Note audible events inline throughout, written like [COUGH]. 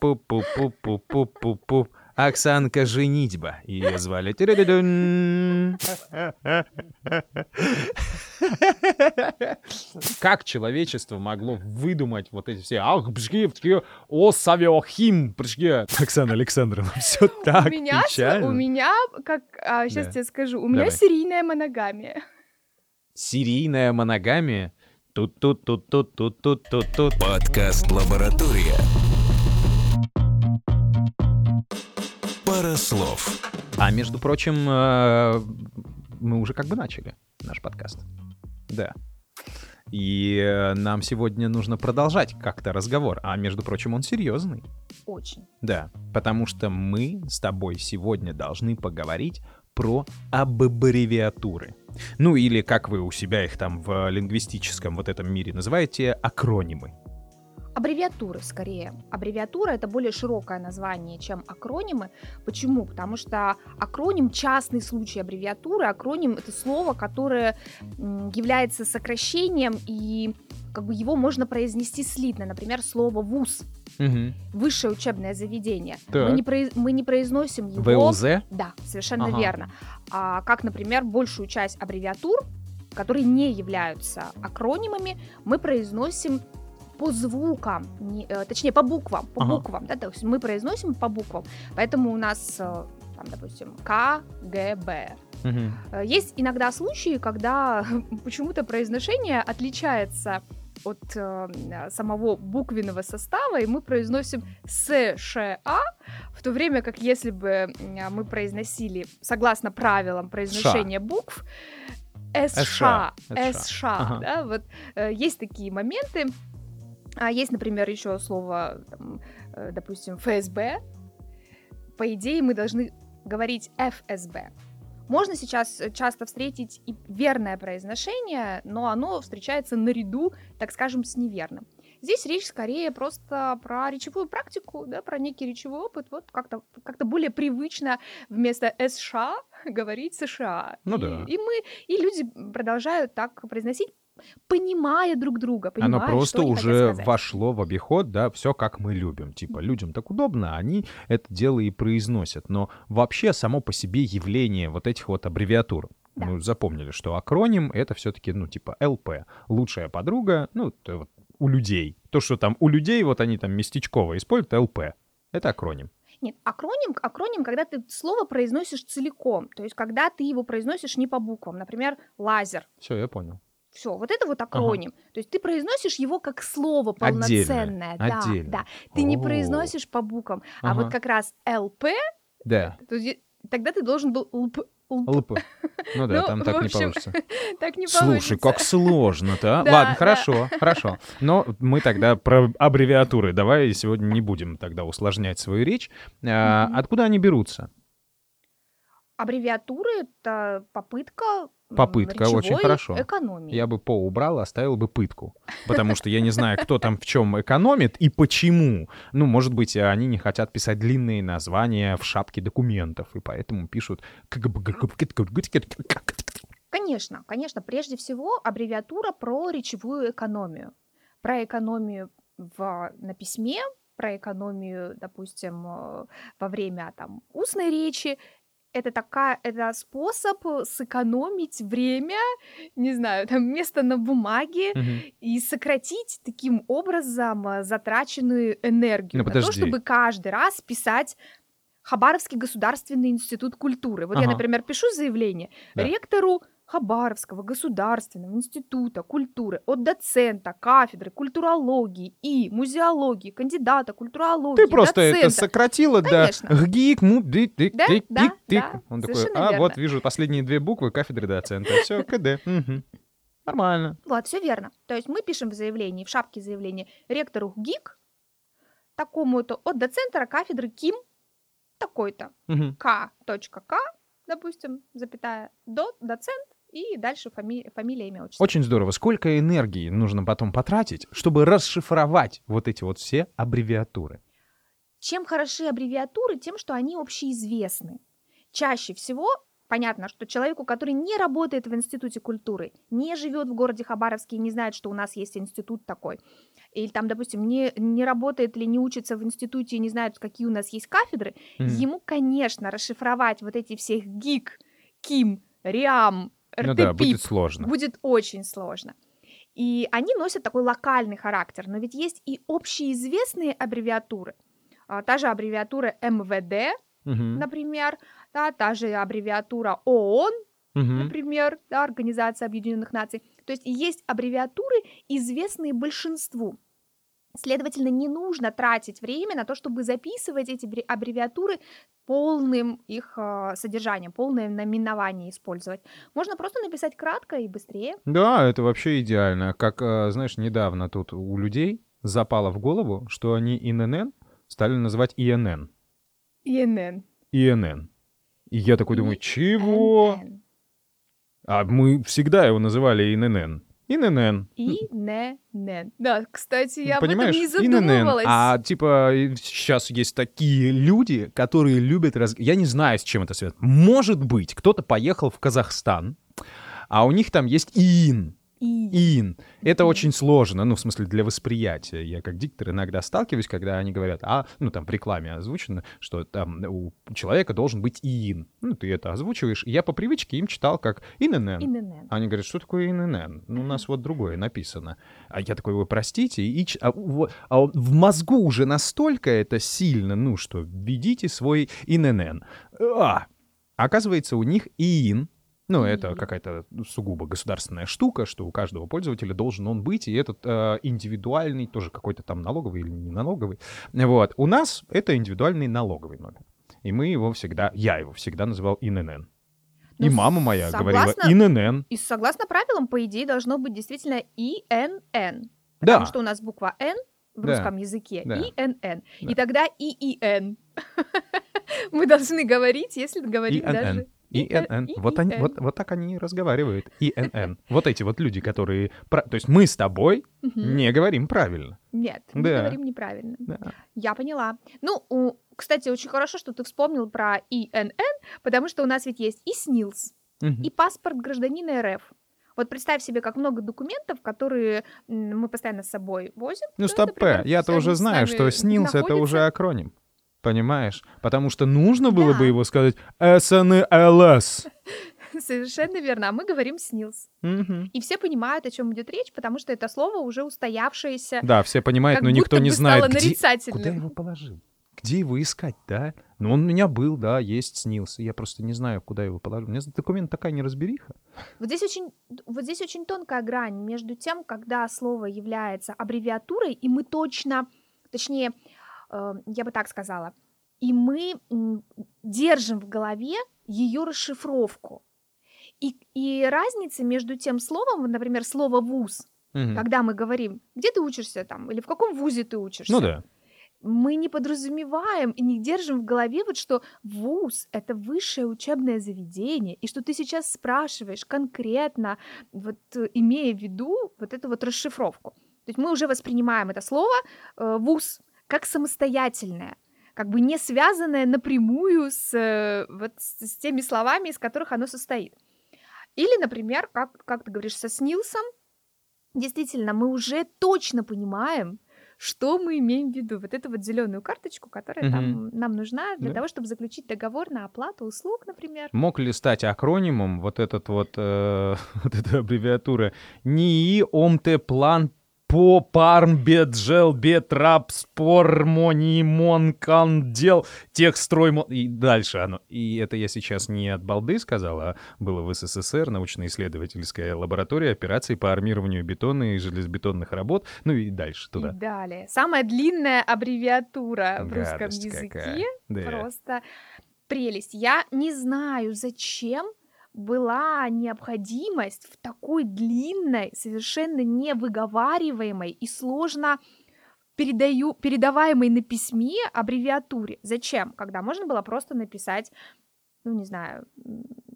Пу-пу-пу-пу-пу-пу-пу-пу. Оксанка Женитьба. Ее звали. Как человечество могло выдумать вот эти все ах, бжги, бжги, о, савиохим, бжги. Оксана Александровна, все так у меня, печально. у меня, как сейчас Да. тебе скажу, у меня Давай. серийная моногамия. Серийная моногамия. Тут-тут-тут-тут-тут-тут-тут. Подкаст «Лаборатория». Пара слов. А между прочим, э, мы уже как бы начали наш подкаст. Да. И э, нам сегодня нужно продолжать как-то разговор. А между прочим, он серьезный. Очень. Да, потому что мы с тобой сегодня должны поговорить про аббревиатуры. Ну или как вы у себя их там в лингвистическом вот этом мире называете, акронимы. Аббревиатуры, скорее. Аббревиатура — это более широкое название, чем акронимы. Почему? Потому что акроним — частный случай аббревиатуры. Акроним — это слово, которое является сокращением, и как бы его можно произнести слитно. Например, слово «вуз» Мгм. — высшее учебное заведение. Так. Мы не, произ- мы не произносим его... ВУЗ? Да, совершенно Ага. верно. А, как, например, большую часть аббревиатур, которые не являются акронимами, мы произносим по звукам, не- э, точнее по буквам, по Ага. буквам, да, то есть мы произносим по буквам, поэтому у нас, э, там, допустим, К, Г, Б. Э, Есть иногда случаи, когда [LAUGHS] почему-то произношение отличается от э, самого буквенного состава, и мы произносим С, Ш, А, в то время как если бы мы произносили, согласно правилам произношения букв, С, СШ, Ш, СШ. С, Ш, Ага. да, вот э, есть такие моменты. А есть, например, еще слово, там, э, допустим, ФСБ. По идее, мы должны говорить ФСБ. Можно сейчас э, часто встретить и верное произношение, но оно встречается наряду, так скажем, с неверным. Здесь речь скорее просто про речевую практику, да, про некий речевой опыт. Вот как-то как более привычно вместо США [LAUGHS] говорить США. Ну и, да. И мы, и люди продолжают так произносить, понимая друг друга, понимая, Оно просто уже вошло в обиход, да, все как мы любим. Типа, людям так удобно, они это дело и произносят. Но вообще само по себе явление вот этих вот аббревиатур. Да. Мы запомнили, что акроним — это все-таки, ну, типа, ЛП. Лучшая подруга, ну, это вот у людей. То, что там у людей, вот они там местечково используют, ЛП. Это акроним. Нет, акроним, акроним, когда ты слово произносишь целиком, то есть когда ты его произносишь не по буквам, например, лазер. Все, я понял. Все, вот это вот акроним. То есть ты произносишь его как слово полноценное. Да, отдельно. да. Ты не О. произносишь по буквам. А Ага. вот как раз ЛП, Да, то есть тогда ты должен был ЛП. ЛП. Ну да, Ну, там так не общем, получится. [LAUGHS] Так не Слушай, получится. как сложно-то, а? [LAUGHS] Да, Ладно, да. хорошо, хорошо. Но мы тогда [LAUGHS] про аббревиатуры. Давай сегодня не будем тогда усложнять свою речь. А. Откуда они берутся? Аббревиатуры — это попытка Попытка, очень хорошо. экономии. Я бы по убрал, оставил бы пытку. Потому что я не знаю, кто там в чем экономит и почему. Ну, может быть, они не хотят писать длинные названия в шапке документов, и поэтому пишут... Конечно, конечно. Прежде всего, аббревиатура про речевую экономию. Про экономию в, на письме, про экономию, допустим, э, во время там, устной речи. Это, такая, это способ сэкономить время, не знаю, там, место на бумаге Мгм. и сократить таким образом э, затраченную энергию Ну, на то, подожди. чтобы каждый раз писать Хабаровский государственный институт культуры. Вот я, Ага. например, пишу заявление Да. ректору Хабаровского государственного института культуры от доцента кафедры культурологии и музеологии, кандидата культурологии, Ты просто это доцента. сократила до Конечно. ггик, му, дик, дик, Да, дик, да, дик, дик. да, Он такой, а вот верно. вижу последние две буквы кафедры доцента. Все, КД. Нормально. Вот, все верно. То есть мы пишем в заявлении, в шапке заявления ректору ГИК, такому-то от доцентра кафедры КИМ, такой-то. К.К, допустим, запятая, до, доцент, и дальше фами- фамилия, имя, отчество. Очень здорово. Сколько энергии нужно потом потратить, чтобы расшифровать вот эти вот все аббревиатуры? Чем хороши аббревиатуры? Тем, что они общеизвестны. Чаще всего понятно, что человеку, который не работает в институте культуры, не живет в городе Хабаровске и не знает, что у нас есть институт такой, или там, допустим, не, не работает или не учится в институте и не знает, какие у нас есть кафедры, Мгм. ему, конечно, расшифровать вот эти всех гик, ким, риам, Ну да, будет сложно. будет очень сложно. И они носят такой локальный характер, но ведь есть и общеизвестные аббревиатуры. А, Та же аббревиатура МВД, Мгм. например, да, та же аббревиатура ООН, Мгм. например, да, Организация Объединенных Наций. То есть есть аббревиатуры, известные большинству. Следовательно, не нужно тратить время на то, чтобы записывать эти бре- аббревиатуры полным их а, содержанием, полное наименование использовать. Можно просто написать кратко и быстрее. Да, это вообще идеально. Как, э, знаешь, недавно тут у людей запало в голову, что они ИНН стали называть ИНН. ИНН. ИНН. И я такой думаю, чего? А мы всегда его называли ИНН. ИНН. ИНН. Да, кстати, я Понимаешь? об этом не ИНН. задумывалась. А типа сейчас есть такие люди, которые любят... Раз... Я не знаю, с чем это связано. Может быть, кто-то поехал в Казахстан, а у них там есть ИИН. Ин. Это очень сложно, ну, в смысле, для восприятия. Я как диктор иногда сталкиваюсь, когда они говорят, а, ну, там в рекламе озвучено, что там у человека должен быть ин. Ну, ты это озвучиваешь. И я по привычке им читал как ИНН. Они говорят, что такое ИНН? Ну, у нас вот другое написано. А я такой, вы простите, и, а, а в мозгу уже настолько это сильно, ну, что введите свой ИНН. А, оказывается, у них ИИН, ну, это какая-то сугубо государственная штука, что у каждого пользователя должен он быть, и этот э, индивидуальный, тоже какой-то там налоговый или не налоговый. Вот. У нас это индивидуальный налоговый номер. И мы его всегда, я его всегда называл ИНН. И Ну, мама моя говорила согласна. ИНН. И согласно правилам, по идее, должно быть действительно ИНН. Да. Потому что у нас буква Н в Да. русском языке Да. ИНН. Да. И тогда ИИН. [LAUGHS] Мы должны говорить, если говорим ИНН. даже... ИНН. Вот, они, вот, вот так они и разговаривают. ИНН. Вот эти вот люди, которые... То есть мы с тобой не говорим правильно. Нет, мы Да. говорим неправильно. Да. Я поняла. Ну, кстати, очень хорошо, что ты вспомнил про ИНН, потому что у нас ведь есть и СНИЛС, и паспорт гражданина РФ. Вот представь себе, как много документов, которые мы постоянно с собой возим. Ну, стоп, я-то уже знаю, что СНИЛС — это уже акроним. Понимаешь? Потому что нужно было бы Да. его сказать СНЛС. [LAUGHS] Совершенно верно. А мы говорим СНИЛС. Мгм. И все понимают, о чем идет речь, потому что это слово уже устоявшееся. Да, все понимают, но никто не бы знает, где... куда его положил. Где его искать, да? Ну, он у меня был, да, есть СНИЛС. Я просто не знаю, куда его положил. У меня документ такая неразбериха. Вот здесь очень, вот здесь очень тонкая грань между тем, когда слово является аббревиатурой, и мы точно, точнее, я бы так сказала, и мы держим в голове ее расшифровку. И, и разница между тем словом, например, слово вуз, Мгм. когда мы говорим, где ты учишься там, или в каком вузе ты учишься, Ну да. мы не подразумеваем и не держим в голове вот что вуз — это высшее учебное заведение, и что ты сейчас спрашиваешь конкретно, вот э, имея в виду вот эту вот расшифровку. То есть мы уже воспринимаем это слово э, вуз как самостоятельное, как бы не связанное напрямую с, э, вот, с, теми словами, из которых оно состоит. Или, например, как, как ты говоришь, со СНИЛСом, действительно, мы уже точно понимаем, что мы имеем в виду. Вот эту вот зеленую карточку, которая там нам нужна для Да. того, чтобы заключить договор на оплату услуг, например. Мог ли стать акронимом вот этот вот, э, [LAUGHS] вот эта аббревиатура НИИ ОМТ план по пармбеджел бетрап спор монимон кандел техстрой мо- и дальше оно и это я сейчас не от балды сказал а было в СССР научно-исследовательская лаборатория операций по армированию бетона и железобетонных работ ну и дальше И туда далее. Самая длинная аббревиатура в русском языке. какая. Да. Просто прелесть. Я не знаю, зачем была необходимость в такой длинной, совершенно невыговариваемой и сложно передаю, передаваемой на письме аббревиатуре. Зачем? Когда можно было просто написать, ну, не знаю,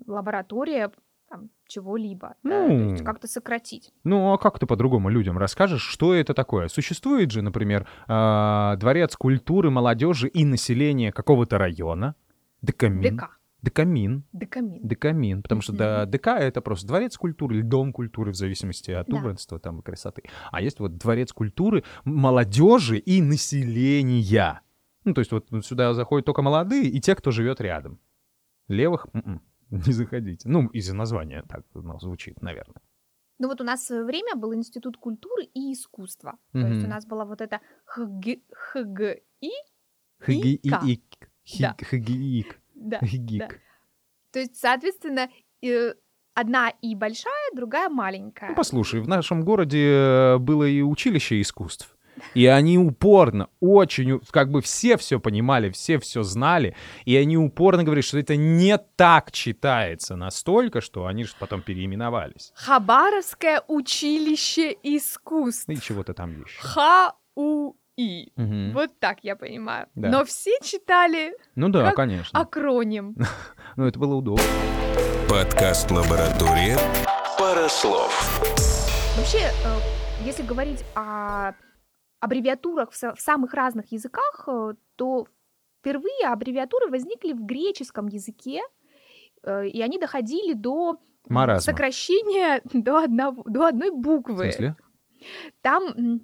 лаборатория там, чего-либо, да, то есть Ну. как-то сократить. Ну, а как ты по-другому людям расскажешь, что это такое? Существует же, например, а, дворец культуры, молодежи и населения какого-то района, ДКМИН, ДК. Декамин. Декамин. Декамин, потому что Мгм. ДК — это просто дворец культуры или дом культуры, в зависимости от Да. убранства там и красоты. А есть вот дворец культуры молодежи и населения. Ну, то есть вот сюда заходят только молодые и те, кто живет рядом. Левых м-м, не заходите. Ну, из-за названия так ну, звучит, наверное. Ну вот у нас в свое время был Институт культуры и искусства. То есть у нас была вот эта ХГ, ХГИ, Хгиик. Да. Хгиик. Да, [LAUGHS] Хгик. То есть, соответственно, э, одна и большая, другая маленькая. Ну, послушай, в нашем городе э, было и училище искусств. И они упорно, очень, как бы все все понимали, все все знали, и они упорно говорили, что это не так читается настолько, что они же потом переименовались. Хабаровское училище искусств. И чего-то там еще. ХУИ. Мгм. Вот так я понимаю. Да. Но все читали Ну да, как конечно. акроним. [LAUGHS] Ну это было удобно. Подкаст «Лаборатория». Пара слов. Вообще, э, если говорить о аббревиатурах в са- в самых разных языках, э, то впервые аббревиатуры возникли в греческом языке, э, и они доходили до Маразма. сокращения [LAUGHS] до, одного, до одной В буквы. смысле? Там,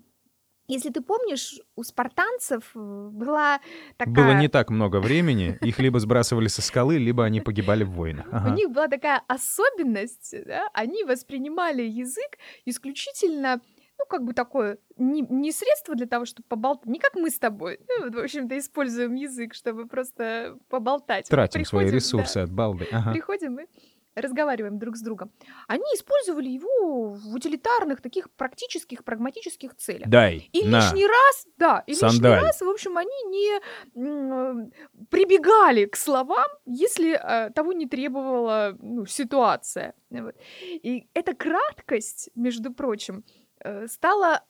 если ты помнишь, у спартанцев э, была такая... Было не так много времени, их либо сбрасывали со скалы, либо они погибали в войнах. У Ага. них была такая особенность, да, они воспринимали язык исключительно, ну, как бы такое, не, не средство для того, чтобы поболтать, не как мы с тобой, ну, в общем-то, используем язык, чтобы просто поболтать. Тратим свои приходим, да, ресурсы от балды. Ага. приходим и разговариваем друг с другом. Они использовали его в утилитарных, таких практических, прагматических целях. Дай, И на. лишний раз, да, и лишний Сандаль. раз, в общем, они не м, прибегали к словам, если э, того не требовала ну, ситуация. Вот. И эта краткость, между прочим, э, стала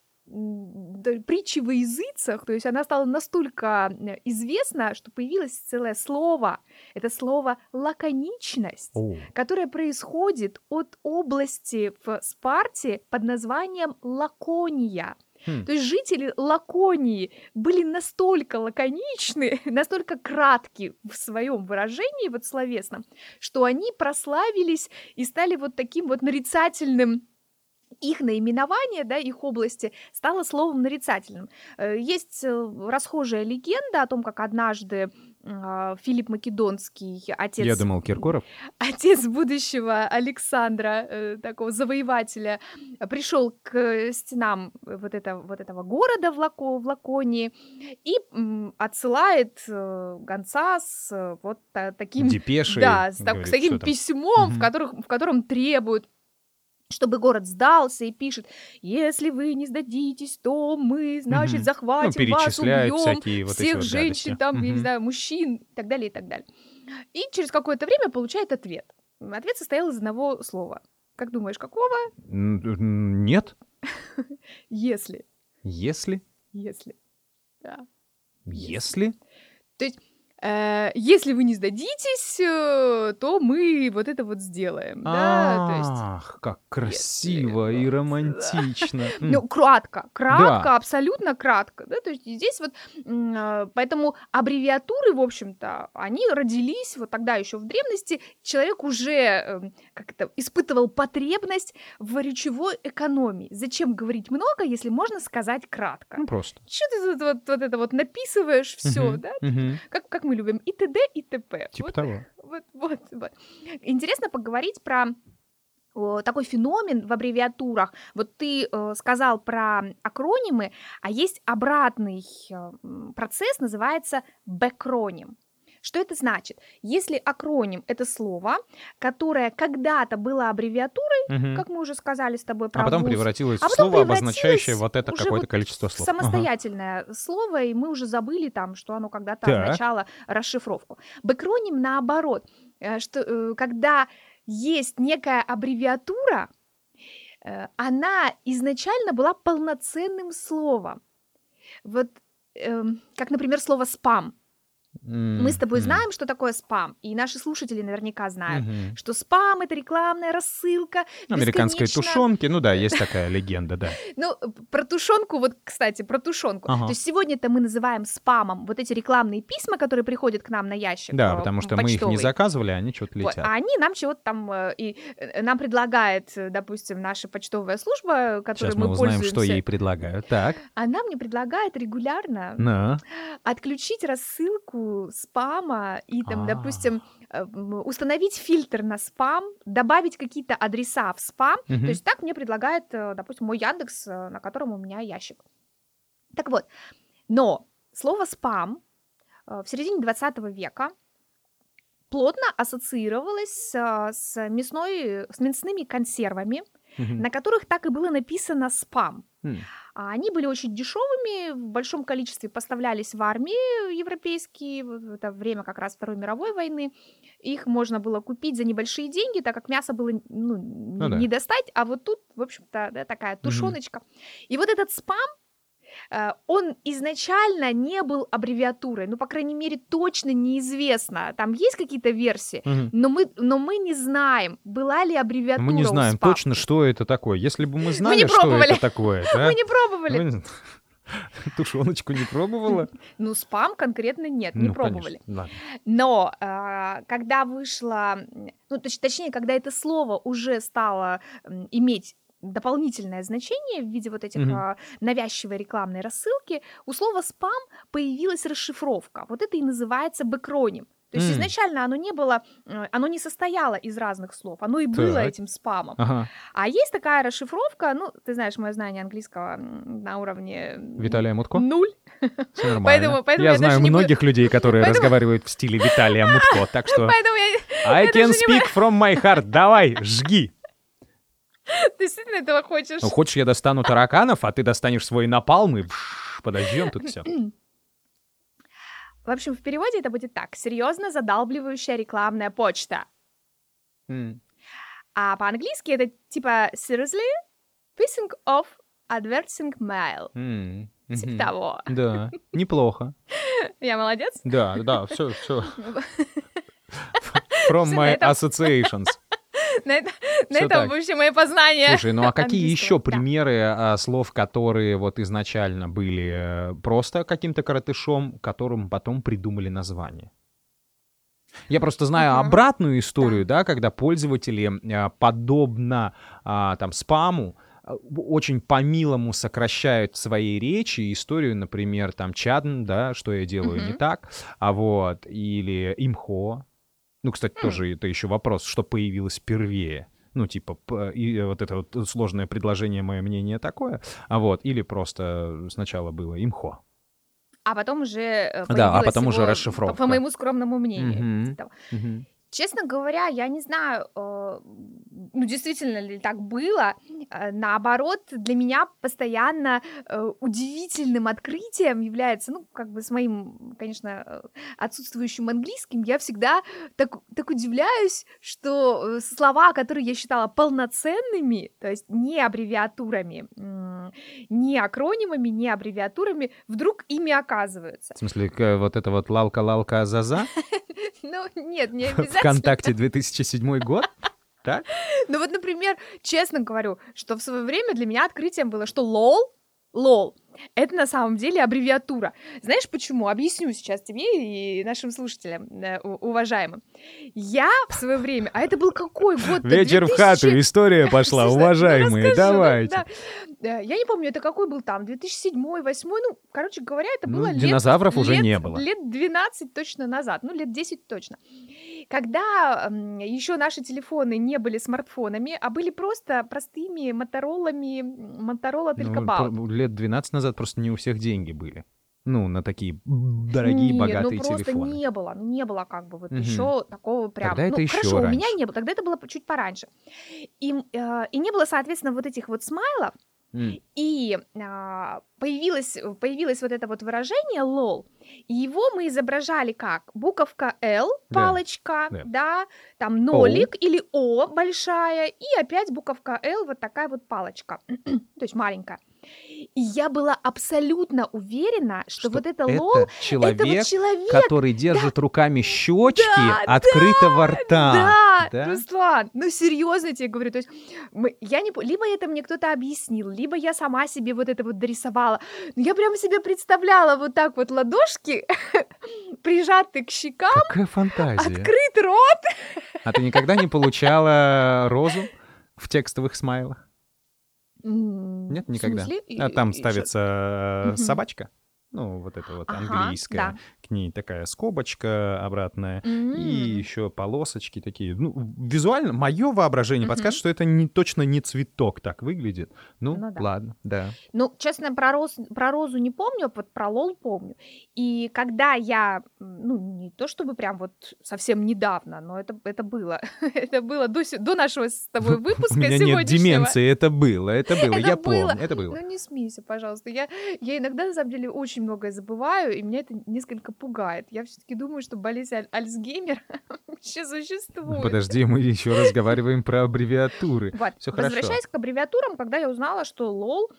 притчей во языцах, то есть она стала настолько э, известна, что появилось целое слово. Это слово лаконичность О, которая происходит от области в Спарте под названием Лакония. Хм. То есть жители Лаконии были настолько лаконичны, [LAUGHS] настолько кратки в своем выражении вот словесном, что они прославились и стали вот таким вот нарицательным их наименование, да, их области стало словом нарицательным. Э, Есть э, расхожая легенда о том, как однажды а, Филипп Македонский, отец Я думал, Киркоров. [LAUGHS] отец будущего Александра, э, такого завоевателя, пришел к стенам вот, это, вот этого города в, Лако, в Лаконии и отсылает гонца с вот та- таким, Депешей. [LAUGHS] да, с, так- говорит, с таким письмом, в, Мгм. которых, в котором требуют чтобы город сдался и пишет, если вы не сдадитесь, то мы, значит, Мгм. захватим вас, перечисляют убьем вот всех вот женщин, гадости. там, я не знаю, мужчин и так далее, и так далее. И через какое-то время получает ответ. Ответ состоял из одного слова. Как думаешь, какого? Н- Нет, [LAUGHS] Если. если, Если. Да. если. Э, если вы не сдадитесь, э, то мы вот это вот сделаем. Да, то есть Ах, как красиво и вот, романтично. [LAUGHS] М. Ну, кратко, кратко, Да. абсолютно кратко, да, то есть и здесь вот, а, поэтому аббревиатуры, в общем-то, они родились вот тогда еще в древности, человек уже, эм, как это, испытывал потребность в речевой экономии. Зачем говорить много, если можно сказать кратко? Ну, просто. Что ты тут вот, вот это вот написываешь все, да? Как, как мы любим, и т.д. и т.п. Типа Вот того. вот, вот, вот. Интересно поговорить про такой феномен в аббревиатурах. Вот ты э, сказал про акронимы, а есть обратный э, процесс, называется бэкроним. Что это значит? Если акроним это слово, которое когда-то было аббревиатурой, Мгм. как мы уже сказали с тобой про А потом вуз, превратилось а в потом слово, обозначающее вот это какое-то вот количество в слов. Ага. самостоятельное слово, и мы уже забыли там, что оно когда-то Так. означало расшифровку. Бэкроним наоборот, э, что э, когда есть некая аббревиатура, э, она изначально была полноценным словом. Вот эм, как, например, слово спам. Мы с тобой знаем, что такое спам, и наши слушатели наверняка знают, что спам это рекламная рассылка. Американской бесконечно- тушенки, ну да, [LAUGHS] есть такая легенда, да. Ну, про тушенку, вот, кстати, про тушенку. Ага. То есть сегодня-то мы называем спамом вот эти рекламные письма, которые приходят к нам на ящик. Да, э, потому что мы их не заказывали, они что-то Вот, летят. а они нам чего-то там э, и э, нам предлагает, допустим, наша почтовая служба, которой Сейчас мы узнаем, пользуемся. что ей предлагают. Так, Она мне предлагает регулярно отключить рассылку спама и там, А. допустим, э, установить фильтр на спам, добавить какие-то адреса в спам. Мгм. То есть так мне предлагает, э, допустим, мой Яндекс, э, на котором у меня ящик. Так вот, но слово спам в середине 20 века плотно ассоциировалось с мясной, с мясными консервами, Мгм. на которых так и было написано спам. А Они были очень дешевыми, в большом количестве поставлялись в армии европейские, в это время как раз Второй мировой войны. Их можно было купить за небольшие деньги, так как мясо было ну, Ну да. не достать, а вот тут, в общем-то, да, такая тушеночка. И вот этот спам, он изначально не был аббревиатурой, ну, по крайней мере, точно неизвестно. Там есть какие-то версии, Мгм. но мы, но мы не знаем, была ли аббревиатура Мы не знаем спам. точно, что это такое. Если бы мы знали, не что это такое, [LAUGHS] да? Мы не пробовали. Вы [LAUGHS] Тушеночку не пробовала? [LAUGHS] Ну, спам конкретно нет, не Ну, пробовали. конечно, ладно. Но а, когда вышло, м, ну, точ- точнее, когда это слово уже стало м, иметь дополнительное значение в виде вот этих а, навязчивой рекламной рассылки, у слова спам появилась расшифровка. Вот это и называется бэкроним. То есть М. изначально оно не было, э, оно не состояло из разных слов, оно и было Так. этим спамом. Ага. А есть такая расшифровка, ну, ты знаешь, мое знание английского на уровне Виталия Мутко? нуль. [LAUGHS] Всё нормально. Поэтому- поэтому я я знаю не буду- многих людей, которые [LAUGHS] Поэтому- разговаривают в стиле Виталия Мутко, так что [LAUGHS] Поэтому я I can speak from my heart. Давай, жги. [LAUGHS] Ты действительно этого хочешь? Ну, хочешь, я достану тараканов, а ты достанешь свой напалм и подождем тут все. В общем, в переводе это будет так. Серьезно задалбливающая рекламная почта. А по-английски это типа seriously pissing off advertising mail. Типа того. Да, неплохо. [LAUGHS] Я молодец? Да, да, все, все. [LAUGHS] From my associations. [LAUGHS] На, это- на этом вообще мои познания. Слушай, ну а какие еще да. примеры а, слов, которые вот изначально были э, просто каким-то коротышом, которым потом придумали название? Я просто знаю Мгм. обратную историю, да, когда пользователи а, подобно а, там спаму а, очень по-милому сокращают в своей речи историю, например, там чадн, да, что я делаю не Мгм. так, а вот, или имхо. Ну, кстати, М. тоже это еще вопрос, что появилось впервые. Ну, типа, и вот это вот сложное предложение, мое мнение такое, а вот, или просто сначала было имхо. А потом уже э, Да, а потом уже расшифровка. По, по моему скромному мнению. Типа того. Честно говоря, я не знаю, э, ну действительно ли так было. Э, Наоборот, для меня постоянно э, удивительным открытием является, ну, как бы с моим, конечно, отсутствующим английским, я всегда так, так удивляюсь, что слова, которые я считала полноценными, то есть не аббревиатурами, не акронимами, не аббревиатурами, вдруг ими оказываются. В смысле, вот это вот лалка-лалка азаза? [LAUGHS] Ну, нет, не обязательно. ВКонтакте 2007 год? Так? Ну вот, например, честно говорю, что в свое время для меня открытием было, что лол, лол, это на самом деле аббревиатура. Знаешь почему? Объясню сейчас тебе и нашим слушателям, э, уважаемым. Я в свое время, а это был какой год? Вечер в хату, история [LAUGHS] пошла, ну уважаемые, расскажи, ну, давайте. да. Э, Я не помню, это какой был там, 2007 2008 ну, короче говоря, это Ну, было лет динозавров уже не было. Лет 12 точно назад, ну, лет 10 точно. Когда еще наши телефоны не были смартфонами, а были просто простыми моторолами, Моторола Ну, Телькобал. про- лет 12 назад просто не у всех деньги были. Ну, на такие дорогие, Нет, богатые ну просто телефоны. не было, ну не было как бы вот Мгм. еще такого прям. Тогда это ну ещё хорошо, у меня не было, тогда это было чуть пораньше. И, э, и не было, соответственно, вот этих вот смайлов, И а, появилось, появилось вот это вот выражение лол, и его мы изображали как буковка L, палочка, да. да, там нолик или О большая, и опять буковка L, вот такая вот палочка, [CLEARS THROAT] то есть маленькая. И я была абсолютно уверена, что, Что вот это это лол, человек, это вот человек, который держит руками щечки Да, открытого рта. Да, Да? Руслан, ну серьезно тебе говорю, то есть мы, я не, либо это мне кто-то объяснил, либо я сама себе вот это вот дорисовала. Но я прям себе представляла вот так вот ладошки [LAUGHS] прижаты к щекам, Какая фантазия. открыт рот. А ты никогда не получала розу в текстовых смайлах? Нет, никогда. А там ставится э, собачка. Ну, вот это вот Ага, английская. да. К ней такая скобочка обратная. М. И еще полосочки такие. Ну, визуально мое воображение Мгм. подсказывает, что это не, точно не цветок так выглядит. Ну, Ну да. ладно, да. Ну, честно, про, роз, про розу не помню, а вот про лол помню. И когда я, ну, не то чтобы прям вот совсем недавно, но это, это было. [LAUGHS] это было до, до нашего с тобой [LAUGHS] выпуска У меня нет деменции, это было, это было, я помню, это было. Ну, не смейся, пожалуйста. Я, я иногда, на самом деле, очень многое забываю, и меня это несколько пугает. Я все-таки думаю, что болезнь Аль- Альцгеймера [LAUGHS] вообще существует. Подожди, мы еще разговариваем про аббревиатуры. Вот. Всё хорошо. Возвращаясь к аббревиатурам, когда я узнала, что лол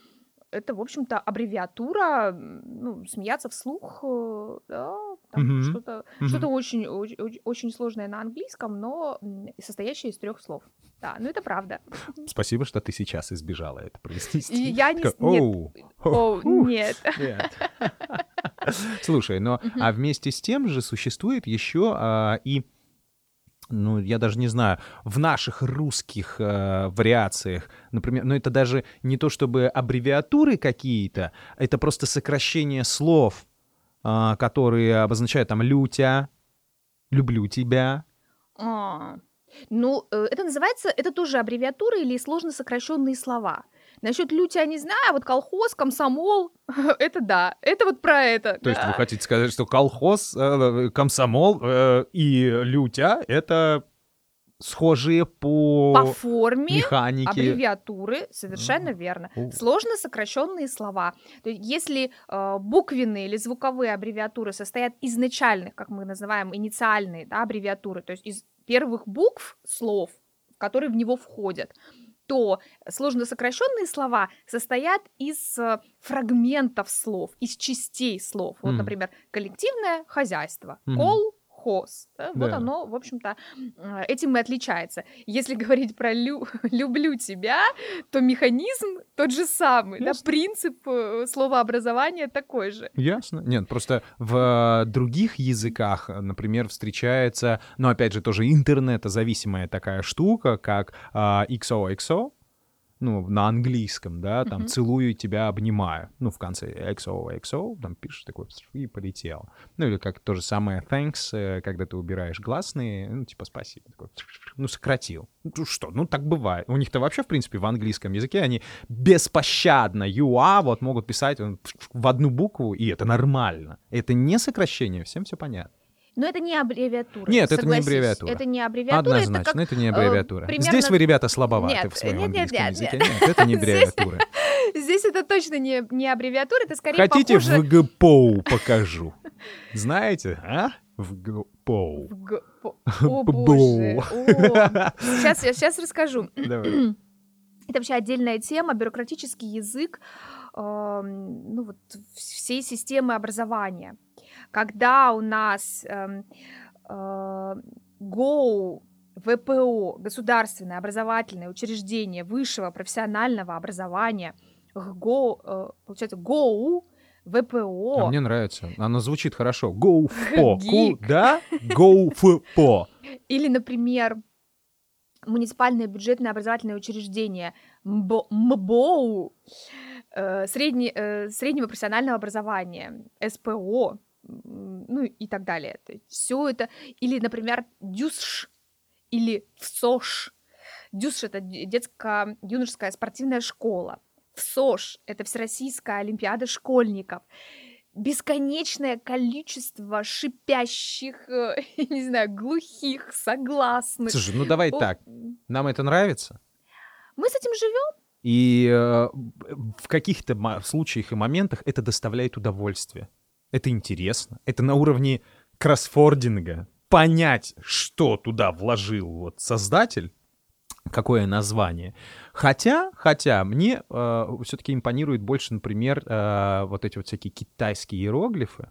это, в общем-то, аббревиатура, ну, смеяться вслух, э, да, Мгм. что-то, Мгм. что-то очень, очень, очень сложное на английском, но состоящее из трех слов. Да, ну это правда. Спасибо, что ты сейчас избежала это И произнести. я не... Нет, «Оу, о, фу, нет. [LAUGHS] нет». [LAUGHS] Слушай, но а вместе с тем же существует еще а, и ну, я даже не знаю, в наших русских э, вариациях, например, но это даже не то чтобы аббревиатуры какие-то, это просто сокращение слов, а, которые обозначают там «лютя», «люблю тебя». А, Ну, э, это называется, это тоже аббревиатура или сложно сокращенные слова. Насчет лютя не знаю, а вот колхоз, комсомол, [LAUGHS] это да, это вот про это. То есть да. вы хотите сказать, что колхоз, э, комсомол э, и лютя — это схожие по, по форме механике? аббревиатуры, совершенно верно. О. Сложно сокращенные слова. То есть, если э, буквенные или звуковые аббревиатуры состоят из начальных, как мы называем, инициальные да, аббревиатуры, то есть из первых букв слов, которые в него входят, то сложно сокращенные слова состоят из э, фрагментов слов, из частей слов. Вот, Мгм. например, коллективное хозяйство, Мгм. Колхоз. да, Вот Да. оно, в общем-то, э, этим и отличается. Если говорить про лю- [LAUGHS] люблю тебя, то механизм тот же самый, да, принцип э, словообразования такой же. Ясно. Нет, просто в э, других языках, э, например, встречается, ну, опять же, тоже интернетозависимая такая штука, как а, XOXO, ну, на английском, да, там Мгм. «целую тебя, обнимаю». Ну, в конце XOXO, там пишешь такой и полетел. Ну, или как то же самое thanks, э, когда ты убираешь гласные, ну, типа спасибо. Такой, ну, сократил. Ну, что, ну, так бывает. У них-то вообще, в принципе, в английском языке они беспощадно are вот могут писать э, в одну букву, и это нормально. Это не сокращение, всем все понятно. Но это не аббревиатура. Нет, это не согласись. аббревиатура. Это не аббревиатура, это Однозначно, как это не э, аббревиатура. примерно- Здесь вы, ребята, слабоваты Нет, в своем нет, английском нет, языке. нет. Нет, это не [LAUGHS] аббревиатура. Здесь это точно не, не аббревиатура, это скорее Хотите, похоже... в ГПОУ покажу? Знаете, а? В ГПОУ. в г- по- [LAUGHS] О, боже. О. Сейчас, я сейчас расскажу. Давай. [CLEARS THROAT] Это вообще отдельная тема, бюрократический язык, ну вот всей системы образования. Когда у нас эм, э, ГОУ, ВПО, государственное образовательное учреждение высшего профессионального образования, ГО, э, получается, ГОУ, ВПО, А мне нравится. Оно звучит хорошо. Go [LAUGHS] for. Гик. Да? Go [LAUGHS] for. Или, например, муниципальное бюджетное образовательное учреждение МБО, МБОУ, средне- э, среднего профессионального образования, СПО, ну и так далее. Все это, или, например, ДЮСШ, или ВСОШ. ДЮСШ — это детско-юношеская спортивная школа. ВСОШ — это Всероссийская олимпиада школьников бесконечное количество шипящих, э, [LAUGHS] не знаю, глухих, согласных. Слушай, ну давай О, так. Нам это нравится? Мы с этим живем. И э, в каких-то случаях и моментах это доставляет удовольствие. Это интересно. Это на уровне кроссфординга. Понять, что туда вложил вот создатель, какое название. Хотя, хотя, мне э, все-таки импонирует больше, например, э, вот эти вот всякие китайские иероглифы,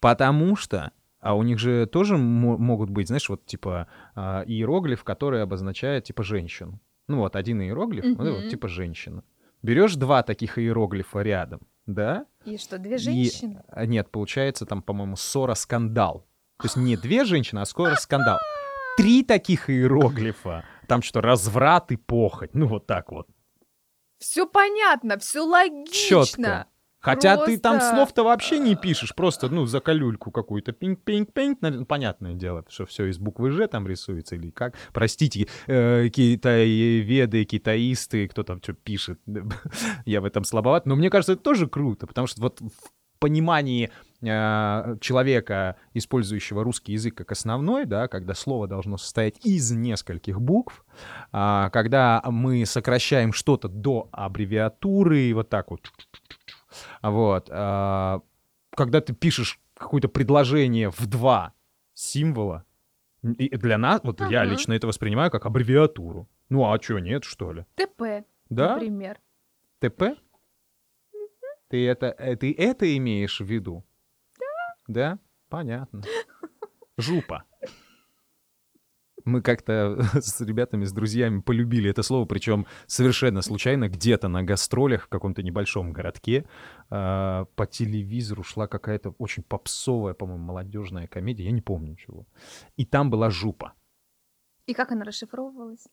потому что а у них же тоже могут быть, знаешь, вот типа э, иероглиф, который обозначает типа женщину. Ну вот один иероглиф, mm-hmm. вот, типа женщина. Берешь два таких иероглифа рядом, да? И что, две женщины? И, а, нет, получается там, по-моему, ссора-скандал. То есть не две женщины, а скоро-скандал. Три таких иероглифа. Там что, разврат и похоть. Ну вот так вот. Все понятно, все логично. Четко. Хотя просто... ты там слов-то вообще не пишешь, просто, ну, за колюльку какую-то, пинг-пинг-пинг, понятное дело, что все из буквы «Ж» там рисуется или как. Простите, э, китаеведы, китаисты, кто там что пишет, [LAUGHS] я в этом слабоват, но мне кажется, это тоже круто, потому что вот в понимании э, человека, использующего русский язык как основной, да, когда слово должно состоять из нескольких букв, э, когда мы сокращаем что-то до аббревиатуры, вот так вот вот. А, когда ты пишешь какое-то предложение в два символа, и для нас, вот ага. я лично это воспринимаю как аббревиатуру. Ну а что, нет, что ли? ТП, да? например. ТП? Ты это, э, ты это имеешь в виду? Да. Да? Понятно. Жупа мы как-то [LAUGHS] с ребятами, с друзьями полюбили это слово, причем совершенно случайно, где-то на гастролях в каком-то небольшом городке э, по телевизору шла какая-то очень попсовая, по-моему, молодежная комедия, я не помню чего. И там была жупа. И как она расшифровывалась?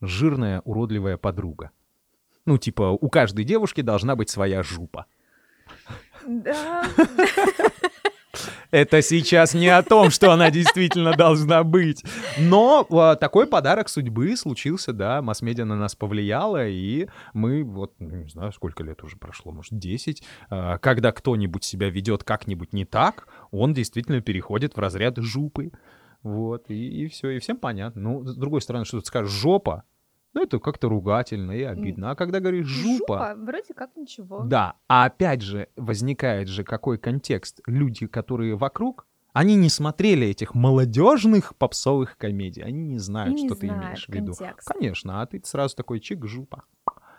Жирная, уродливая подруга. Ну, типа, у каждой девушки должна быть своя жупа. Да. [LAUGHS] Это сейчас не о том, что она действительно должна быть. Но а, такой подарок судьбы случился, да, масс-медиа на нас повлияла, и мы вот, ну, не знаю, сколько лет уже прошло, может, 10, а, когда кто-нибудь себя ведет как-нибудь не так, он действительно переходит в разряд жупы. Вот, и, и все, и всем понятно. Ну, с другой стороны, что ты скажешь, жопа, ну, это как-то ругательно и обидно. А когда говоришь жупа... Жупа, вроде как ничего. Да, а опять же возникает же какой контекст. Люди, которые вокруг, они не смотрели этих молодежных попсовых комедий. Они не знают, и что не ты имеешь в виду. Контекст. Конечно, а ты сразу такой чик, жупа.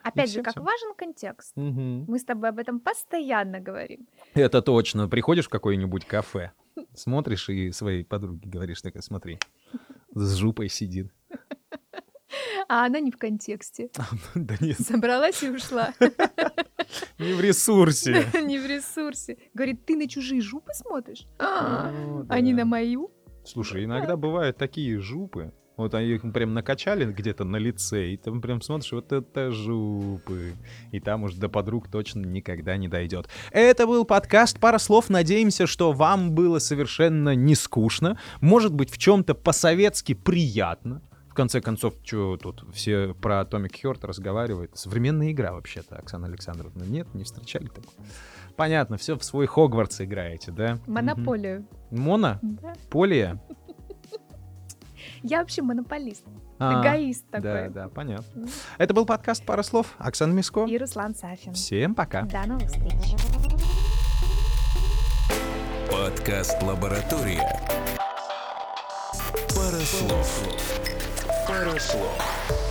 Опять же, как все. важен контекст. Угу. Мы с тобой об этом постоянно говорим. Это точно. Приходишь в какое-нибудь кафе, смотришь и своей подруге говоришь, такая, смотри, с жупой сидит. А она не в контексте. [LAUGHS] Да нет. Собралась и ушла. [LAUGHS] Не в ресурсе. [LAUGHS] Не в ресурсе. Говорит, ты на чужие жупы смотришь? Ну а не на мою? Слушай, иногда бывают такие жупы, вот они их прям накачали где-то на лице, и там прям смотришь, вот это жупы. И там уж до подруг точно никогда не дойдет. Это был подкаст «Пара слов». Надеемся, что вам было совершенно не скучно. Может быть, в чем-то по-советски приятно конце концов, что тут все про Atomic Heart разговаривают? Современная игра вообще-то, Оксана Александровна. Нет, не встречали такого? Понятно, все в свой Хогвартс играете, да? Монополию. Мона? Да. Полия? Я вообще монополист. А, Эгоист такой. Да, да, понятно. Это был подкаст «Пара слов». Оксана Миско. И Руслан Сафин. Всем пока. До новых встреч. Подкаст «Лаборатория». Пара слов. Пару слов.